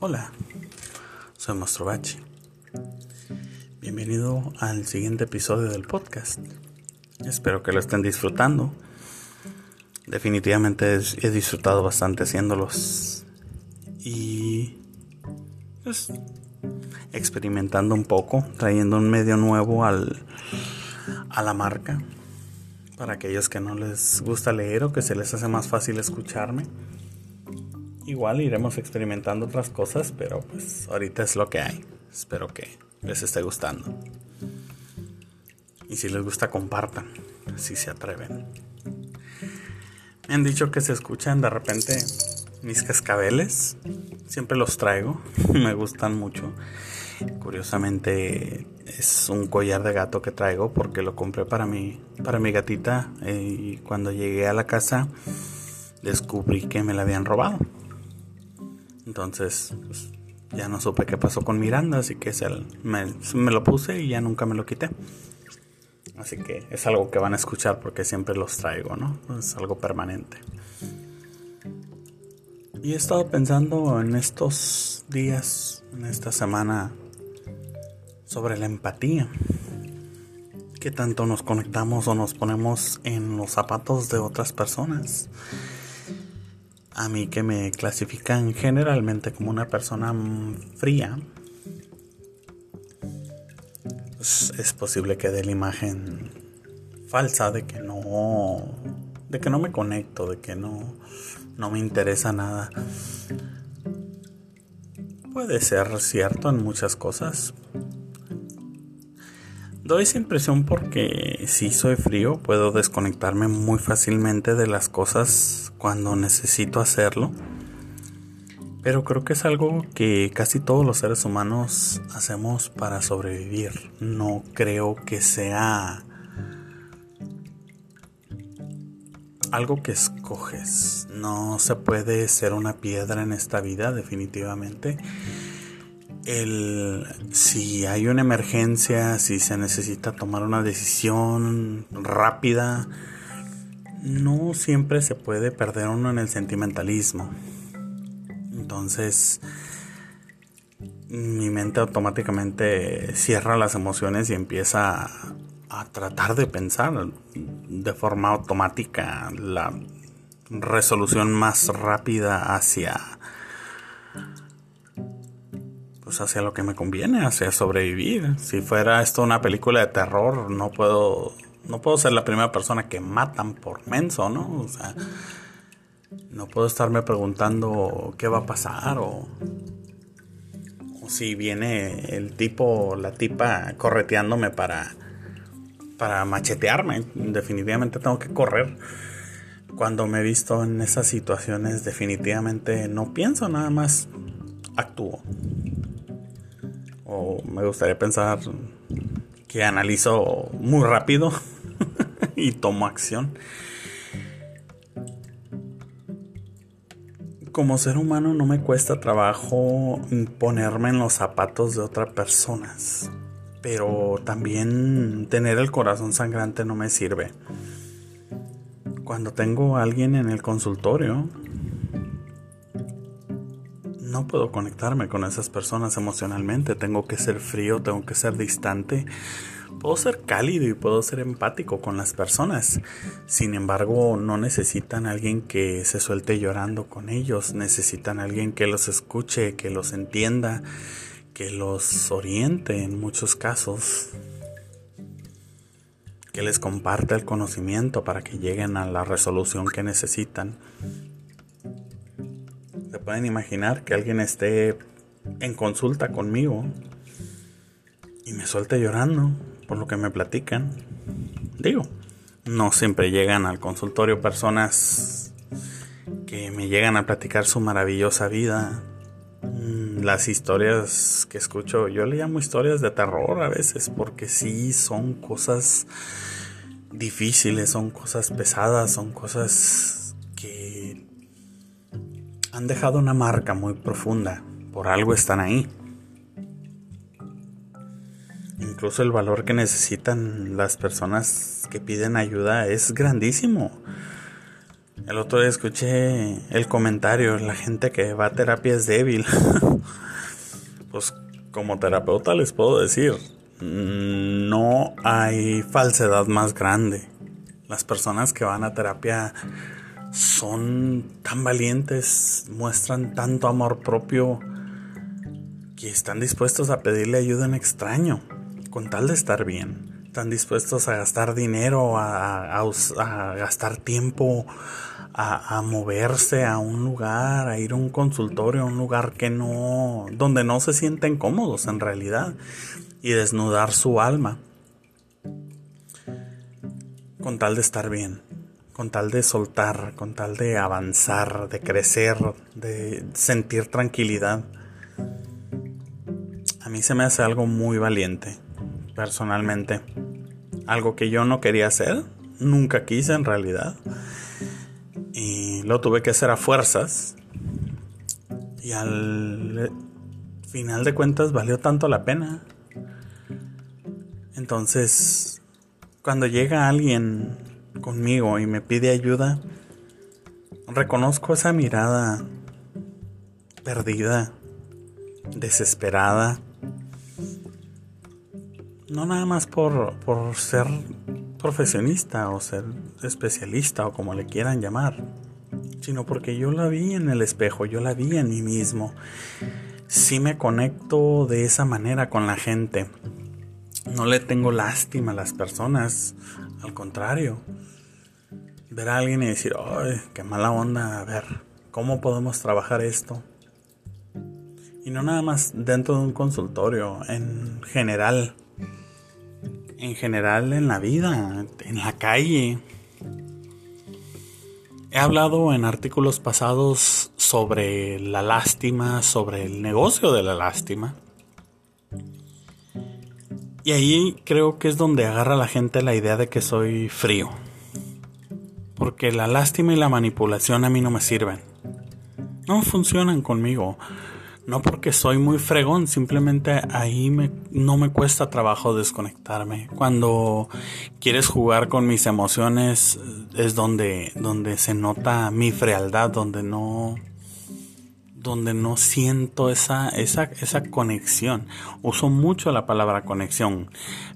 Hola, soy Bachi. Bienvenido al siguiente episodio del podcast. Espero que lo estén disfrutando. Definitivamente he disfrutado bastante haciéndolos. Y pues experimentando un poco, trayendo un medio nuevo al, a la marca. Para aquellos que no les gusta leer o que se les hace más fácil escucharme. Igual iremos experimentando otras cosas, pero pues ahorita es lo que hay. Espero que les esté gustando. Y si les gusta, compartan, si se atreven. Me han dicho que se escuchan de repente mis cascabeles. Siempre los traigo, me gustan mucho. Curiosamente es un collar de gato que traigo porque lo compré para mi, para mi gatita eh, y cuando llegué a la casa descubrí que me la habían robado. Entonces, pues, ya no supe qué pasó con Miranda, así que se, me, lo puse y ya nunca me lo quité. Así que es algo que van a escuchar porque siempre los traigo, ¿no? Es algo permanente. Y he estado pensando en estos días, en esta semana, sobre la empatía. ¿Qué tanto nos conectamos o nos ponemos en los zapatos de otras personas? A mí que me clasifican generalmente como una persona fría, pues es posible que dé la imagen falsa de que no de que no me conecto, de que no no me interesa nada. Puede ser cierto en muchas cosas, Doy esa impresión porque si soy frío puedo desconectarme muy fácilmente de las cosas cuando necesito hacerlo. Pero creo que es algo que casi todos los seres humanos hacemos para sobrevivir. No creo que sea algo que escoges. No se puede ser una piedra en esta vida definitivamente el si hay una emergencia, si se necesita tomar una decisión rápida, no siempre se puede perder uno en el sentimentalismo. Entonces, mi mente automáticamente cierra las emociones y empieza a tratar de pensar de forma automática la resolución más rápida hacia pues hacia lo que me conviene, hacia sobrevivir. Si fuera esto una película de terror, no puedo no puedo ser la primera persona que matan por menso, ¿no? O sea, no puedo estarme preguntando qué va a pasar o, o si viene el tipo, la tipa correteándome para para machetearme. Definitivamente tengo que correr. Cuando me he visto en esas situaciones, definitivamente no pienso nada más, actúo o me gustaría pensar que analizo muy rápido y tomo acción. Como ser humano no me cuesta trabajo ponerme en los zapatos de otras personas, pero también tener el corazón sangrante no me sirve. Cuando tengo a alguien en el consultorio, no puedo conectarme con esas personas emocionalmente. Tengo que ser frío, tengo que ser distante. Puedo ser cálido y puedo ser empático con las personas. Sin embargo, no necesitan alguien que se suelte llorando con ellos. Necesitan alguien que los escuche, que los entienda, que los oriente en muchos casos. Que les comparta el conocimiento para que lleguen a la resolución que necesitan pueden imaginar que alguien esté en consulta conmigo y me suelte llorando por lo que me platican. Digo, no siempre llegan al consultorio personas que me llegan a platicar su maravillosa vida. Mm, las historias que escucho, yo le llamo historias de terror a veces, porque sí son cosas difíciles, son cosas pesadas, son cosas han dejado una marca muy profunda. Por algo están ahí. Incluso el valor que necesitan las personas que piden ayuda es grandísimo. El otro día escuché el comentario, la gente que va a terapia es débil. pues como terapeuta les puedo decir, no hay falsedad más grande. Las personas que van a terapia son tan valientes, muestran tanto amor propio que están dispuestos a pedirle ayuda en extraño, con tal de estar bien. Están dispuestos a gastar dinero, a, a gastar tiempo, a, moverse a un lugar, a ir a un consultorio, a un lugar que no, donde no se sienten cómodos en realidad y desnudar su alma con tal de estar bien, con tal de soltar, con tal de avanzar, de crecer, de sentir tranquilidad. A mí se me hace algo muy valiente, personalmente. Algo que yo no quería hacer, nunca quise en realidad y lo tuve que hacer a fuerzas. Y al final de cuentas valió tanto la pena. Entonces, cuando llega alguien conmigo y me pide ayuda, reconozco esa mirada perdida, desesperada. No nada más por, por ser profesionista o ser especialista o como le quieran llamar, sino porque yo la vi en el espejo, yo la vi en mí mismo. Si me conecto de esa manera con la gente. No le tengo lástima a las personas, al contrario. Ver a alguien y decir, ¡ay, qué mala onda! A ver, ¿cómo podemos trabajar esto? Y no nada más dentro de un consultorio, en general en general en la vida, en la calle. He hablado en artículos pasados sobre la lástima, sobre el negocio de la lástima. Y ahí creo que es donde agarra la gente la idea de que soy frío. Porque la lástima y la manipulación a mí no me sirven. No funcionan conmigo. No porque soy muy fregón, simplemente ahí me, no me cuesta trabajo desconectarme. Cuando quieres jugar con mis emociones es donde, donde se nota mi frialdad, donde no, donde no siento esa, esa, esa conexión. Uso mucho la palabra conexión,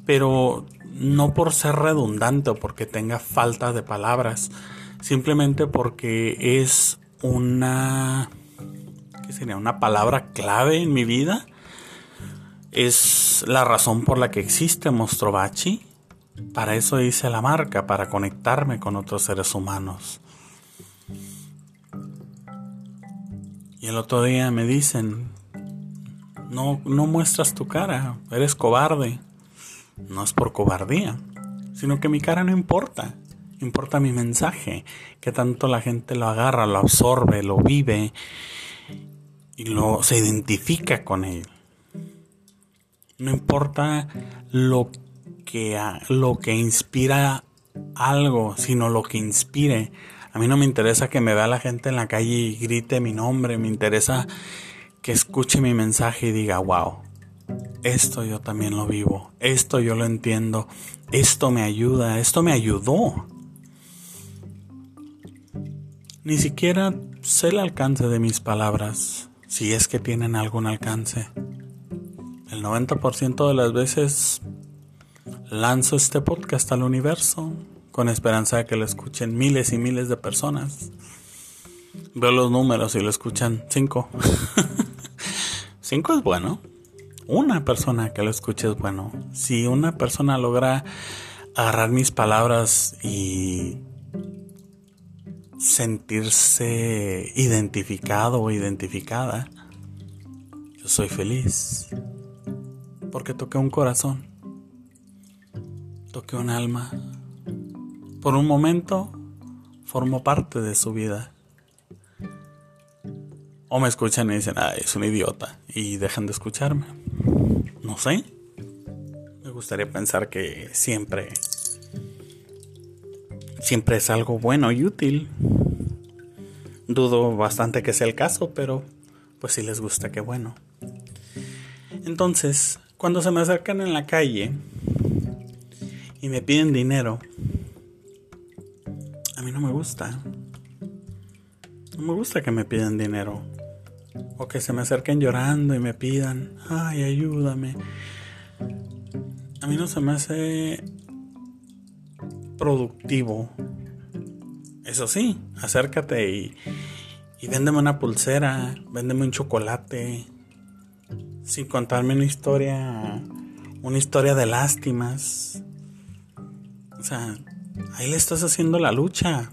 pero no por ser redundante o porque tenga falta de palabras, simplemente porque es una sería una palabra clave en mi vida. Es la razón por la que existe Mostrovaci. Para eso hice la marca, para conectarme con otros seres humanos. Y el otro día me dicen, no, no muestras tu cara, eres cobarde. No es por cobardía, sino que mi cara no importa. Importa mi mensaje, que tanto la gente lo agarra, lo absorbe, lo vive y lo, se identifica con él. No importa lo que, lo que inspira algo, sino lo que inspire. A mí no me interesa que me vea la gente en la calle y grite mi nombre, me interesa que escuche mi mensaje y diga, wow, esto yo también lo vivo, esto yo lo entiendo, esto me ayuda, esto me ayudó. Ni siquiera sé el alcance de mis palabras si es que tienen algún alcance. El 90% de las veces lanzo este podcast al universo con esperanza de que lo escuchen miles y miles de personas. Veo los números y lo escuchan 5. 5 es bueno. Una persona que lo escuche es bueno. Si una persona logra agarrar mis palabras y sentirse identificado o identificada, yo soy feliz. Porque toqué un corazón, toqué un alma. Por un momento formo parte de su vida. O me escuchan y dicen, ah, es un idiota, y dejan de escucharme. No sé. Me gustaría pensar que siempre siempre es algo bueno y útil. Dudo bastante que sea el caso, pero pues si les gusta, qué bueno. Entonces, cuando se me acercan en la calle y me piden dinero, a mí no me gusta. No me gusta que me pidan dinero. O que se me acerquen llorando y me pidan, ay, ayúdame. A mí no se me hace productivo. Eso sí, acércate y, y véndeme una pulsera, véndeme un chocolate, sin contarme una historia, una historia de lástimas. O sea, ahí le estás haciendo la lucha.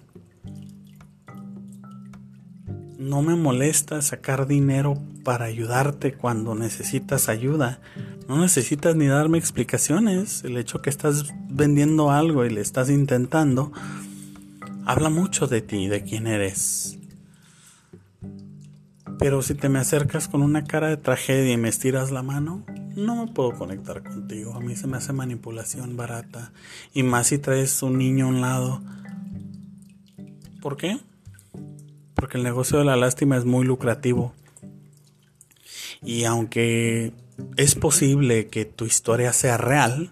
No me molesta sacar dinero para ayudarte cuando necesitas ayuda. No necesitas ni darme explicaciones. El hecho que estás vendiendo algo y le estás intentando habla mucho de ti, de quién eres. Pero si te me acercas con una cara de tragedia y me estiras la mano, no me puedo conectar contigo. A mí se me hace manipulación barata. Y más si traes un niño a un lado. ¿Por qué? Porque el negocio de la lástima es muy lucrativo. Y aunque es posible que tu historia sea real,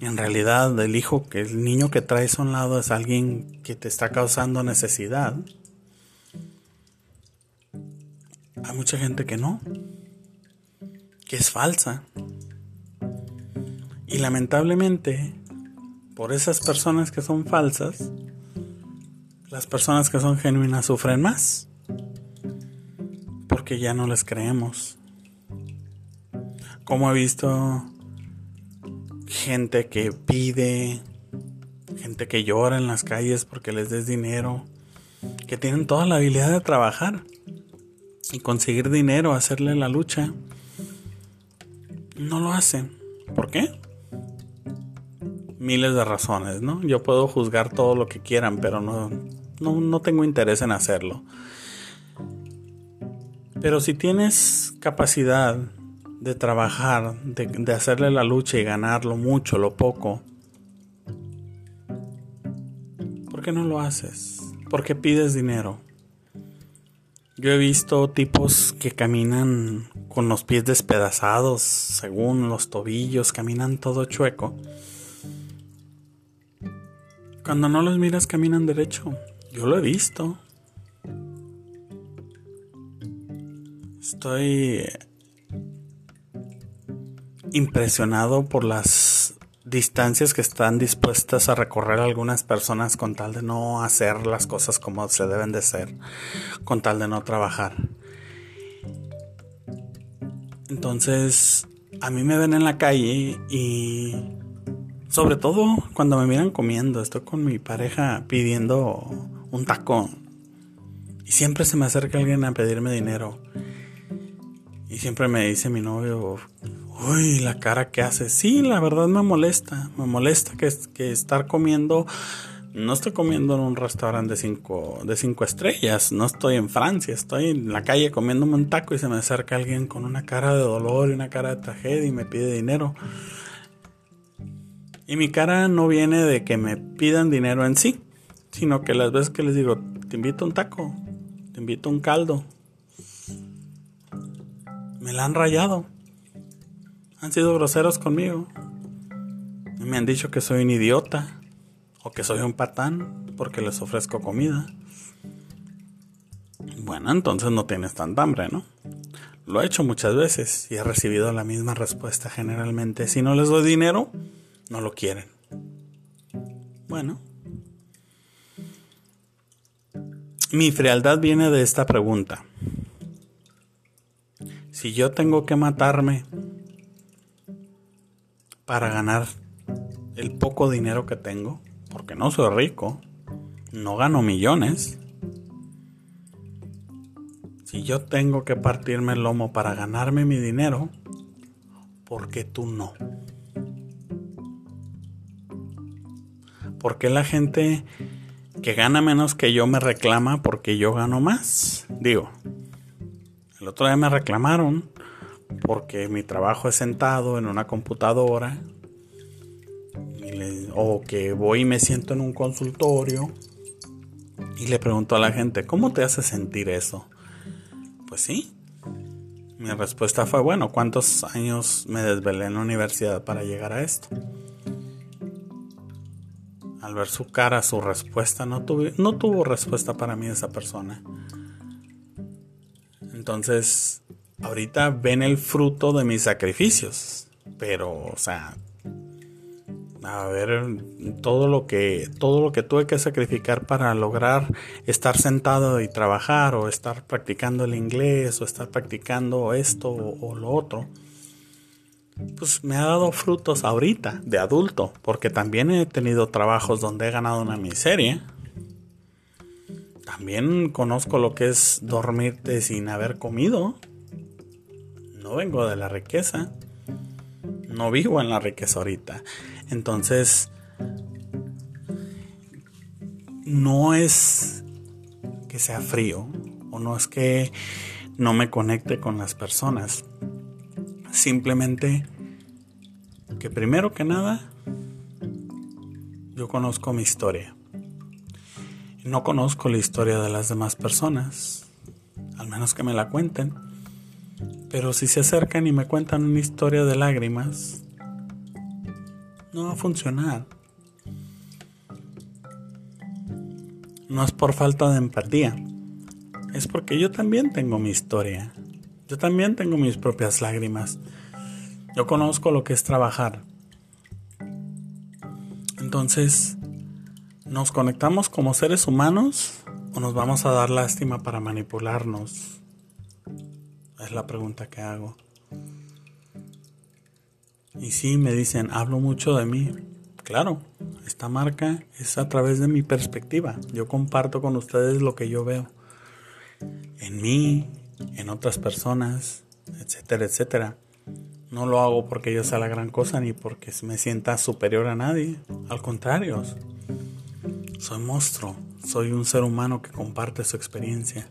en realidad el hijo, que el niño que traes a un lado es alguien que te está causando necesidad. Hay mucha gente que no que es falsa. Y lamentablemente, por esas personas que son falsas, las personas que son genuinas sufren más. Porque ya no les creemos. Como he visto gente que pide, gente que llora en las calles porque les des dinero, que tienen toda la habilidad de trabajar y conseguir dinero, hacerle la lucha no lo hacen. ¿Por qué? Miles de razones, ¿no? Yo puedo juzgar todo lo que quieran, pero no, no, tengo interés en hacerlo. Pero si tienes capacidad de trabajar, de, de, hacerle la lucha y ganarlo mucho, lo poco, ¿por qué no lo haces? ¿Por qué pides dinero? Yo he visto tipos que caminan con los pies despedazados, según los tobillos, caminan todo chueco. Cuando no los miras caminan derecho. Yo lo he visto. Estoy impresionado por las distancias que están dispuestas a recorrer algunas personas con tal de no hacer las cosas como se deben de ser, con tal de no trabajar. Entonces, a mí me ven en la calle y sobre todo cuando me miran comiendo, estoy con mi pareja pidiendo un taco y siempre se me acerca alguien a pedirme dinero. Y siempre me dice mi novio, uy, la cara que hace. Sí, la verdad me molesta. Me molesta que, que estar comiendo. No estoy comiendo en un restaurante de cinco, de cinco estrellas. No estoy en Francia. Estoy en la calle comiéndome un taco y se me acerca alguien con una cara de dolor y una cara de tragedia y me pide dinero. Y mi cara no viene de que me pidan dinero en sí, sino que las veces que les digo, te invito a un taco, te invito a un caldo, me la han rayado han sido groseros conmigo. Me han dicho que soy un idiota o que soy un patán porque les ofrezco comida. Bueno, entonces no tienes tanta hambre, ¿no? Lo he hecho muchas veces y he recibido la misma respuesta generalmente. Si no les doy dinero, no lo quieren. Bueno. Mi frialdad viene de esta pregunta. Si yo tengo que matarme para ganar el poco dinero que tengo, porque no soy rico, no gano millones. Si yo tengo que partirme el lomo para ganarme mi dinero, ¿por qué tú no? ¿Por qué la gente que gana menos que yo me reclama porque yo gano más? Digo, el otro día me reclamaron porque mi trabajo es sentado en una computadora o que voy y me siento en un consultorio y le pregunto a la gente, ¿cómo te hace sentir eso? Pues sí. Mi respuesta fue, bueno, ¿cuántos años me desvelé en la universidad para llegar a esto? Al ver su cara, su respuesta, no, no tuvo respuesta para mí esa persona. Entonces, ahorita ven el fruto de mis sacrificios. Pero, o sea, a ver todo lo que todo lo que tuve que sacrificar para lograr estar sentado y trabajar o estar practicando el inglés o estar practicando esto o, lo otro pues me ha dado frutos ahorita de adulto porque también he tenido trabajos donde he ganado una miseria. También conozco lo que es dormirte sin haber comido. No vengo de la riqueza. No vivo en la riqueza ahorita. Entonces, no es que sea frío o no es que no me conecte con las personas. Simplemente que primero que nada, yo conozco mi historia. No conozco la historia de las demás personas, al menos que me la cuenten. Pero si se acercan y me cuentan una historia de lágrimas, no va a funcionar. No es por falta de empatía, es porque yo también tengo mi historia. Yo también tengo mis propias lágrimas. Yo conozco lo que es trabajar. Entonces, ¿nos conectamos como seres humanos o nos vamos a dar lástima para manipularnos? Es la pregunta que hago. Y sí, me dicen, hablo mucho de mí. Claro, esta marca es a través de mi perspectiva. Yo comparto con ustedes lo que yo veo. En mí, en otras personas, etcétera, etcétera. No lo hago porque yo sea la gran cosa ni porque me sienta superior a nadie. Al contrario, soy monstruo. Soy un ser humano que comparte su experiencia.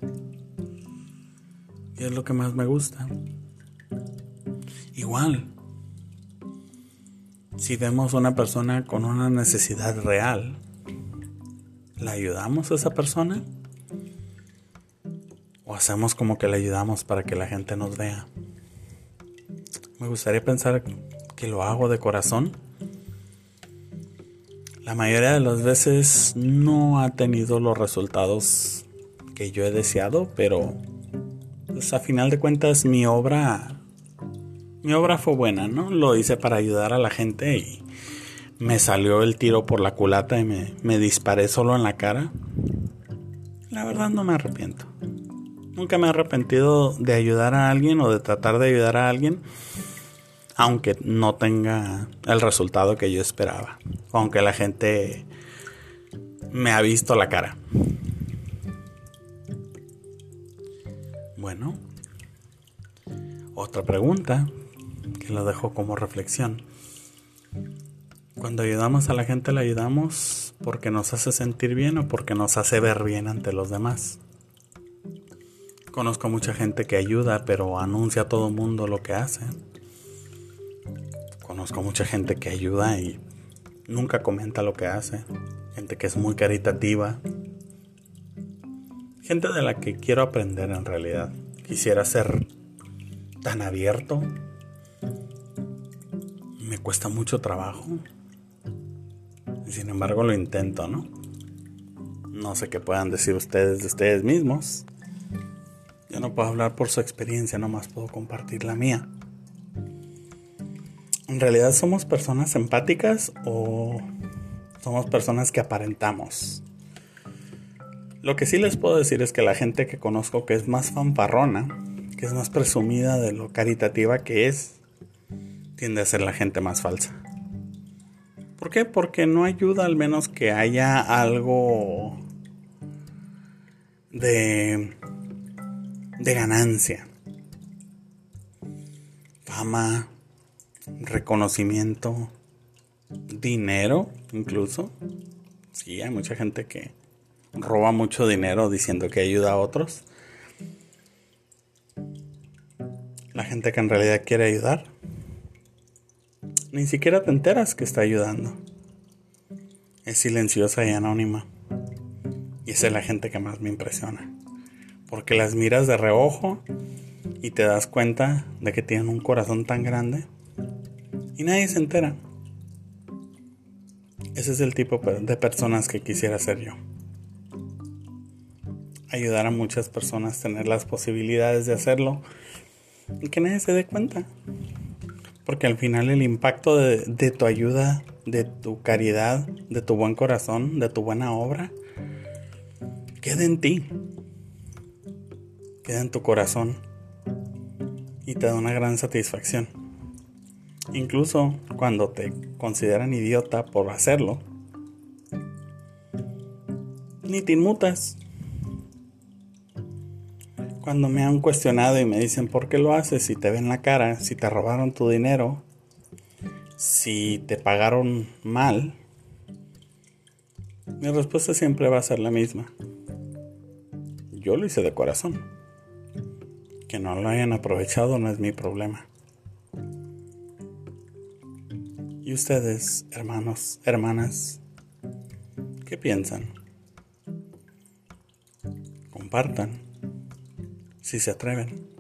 Y es lo que más me gusta. Igual, si vemos una persona con una necesidad real, ¿la ayudamos a esa persona? ¿O hacemos como que le ayudamos para que la gente nos vea? Me gustaría pensar que lo hago de corazón. La mayoría de las veces no ha tenido los resultados que yo he deseado, pero pues, a final de cuentas mi obra mi obra fue buena, ¿no? Lo hice para ayudar a la gente y me salió el tiro por la culata y me, disparé solo en la cara. La verdad no me arrepiento. Nunca me he arrepentido de ayudar a alguien o de tratar de ayudar a alguien, aunque no tenga el resultado que yo esperaba, aunque la gente me ha visto la cara. Bueno, otra pregunta que lo dejo como reflexión. Cuando ayudamos a la gente, la ayudamos porque nos hace sentir bien o porque nos hace ver bien ante los demás. Conozco mucha gente que ayuda, pero anuncia a todo mundo lo que hace. Conozco mucha gente que ayuda y nunca comenta lo que hace. Gente que es muy caritativa. Gente de la que quiero aprender en realidad. Quisiera ser tan abierto, me cuesta mucho trabajo. Sin embargo lo intento, ¿no? No sé qué puedan decir ustedes de ustedes mismos. Yo no puedo hablar por su experiencia, nomás puedo compartir la mía. ¿En realidad somos personas empáticas o somos personas que aparentamos? Lo que sí les puedo decir es que la gente que conozco que es más fanfarrona, que es más presumida de lo caritativa que es, tiende a ser la gente más falsa. ¿Por qué? Porque no ayuda al menos que haya algo de, de ganancia. Fama, reconocimiento, dinero incluso. Sí, hay mucha gente que roba mucho dinero diciendo que ayuda a otros. La gente que en realidad quiere ayudar ni siquiera te enteras que está ayudando. Es silenciosa y anónima. Y esa es la gente que más me impresiona. Porque las miras de reojo y te das cuenta de que tienen un corazón tan grande y nadie se entera. Ese es el tipo de personas que quisiera ser yo. Ayudar a muchas personas, a tener las posibilidades de hacerlo y que nadie se dé cuenta. Porque al final el impacto de, de tu ayuda, de tu caridad, de tu buen corazón, de tu buena obra, queda en ti. Queda en tu corazón. Y te da una gran satisfacción. Incluso cuando te consideran idiota por hacerlo, ni te inmutas. Cuando me han cuestionado y me dicen por qué lo haces, si te ven la cara, si te robaron tu dinero, si te pagaron mal, mi respuesta siempre va a ser la misma. Yo lo hice de corazón. Que no lo hayan aprovechado no es mi problema. ¿Y ustedes, hermanos, hermanas, qué piensan? Compartan si se atreven.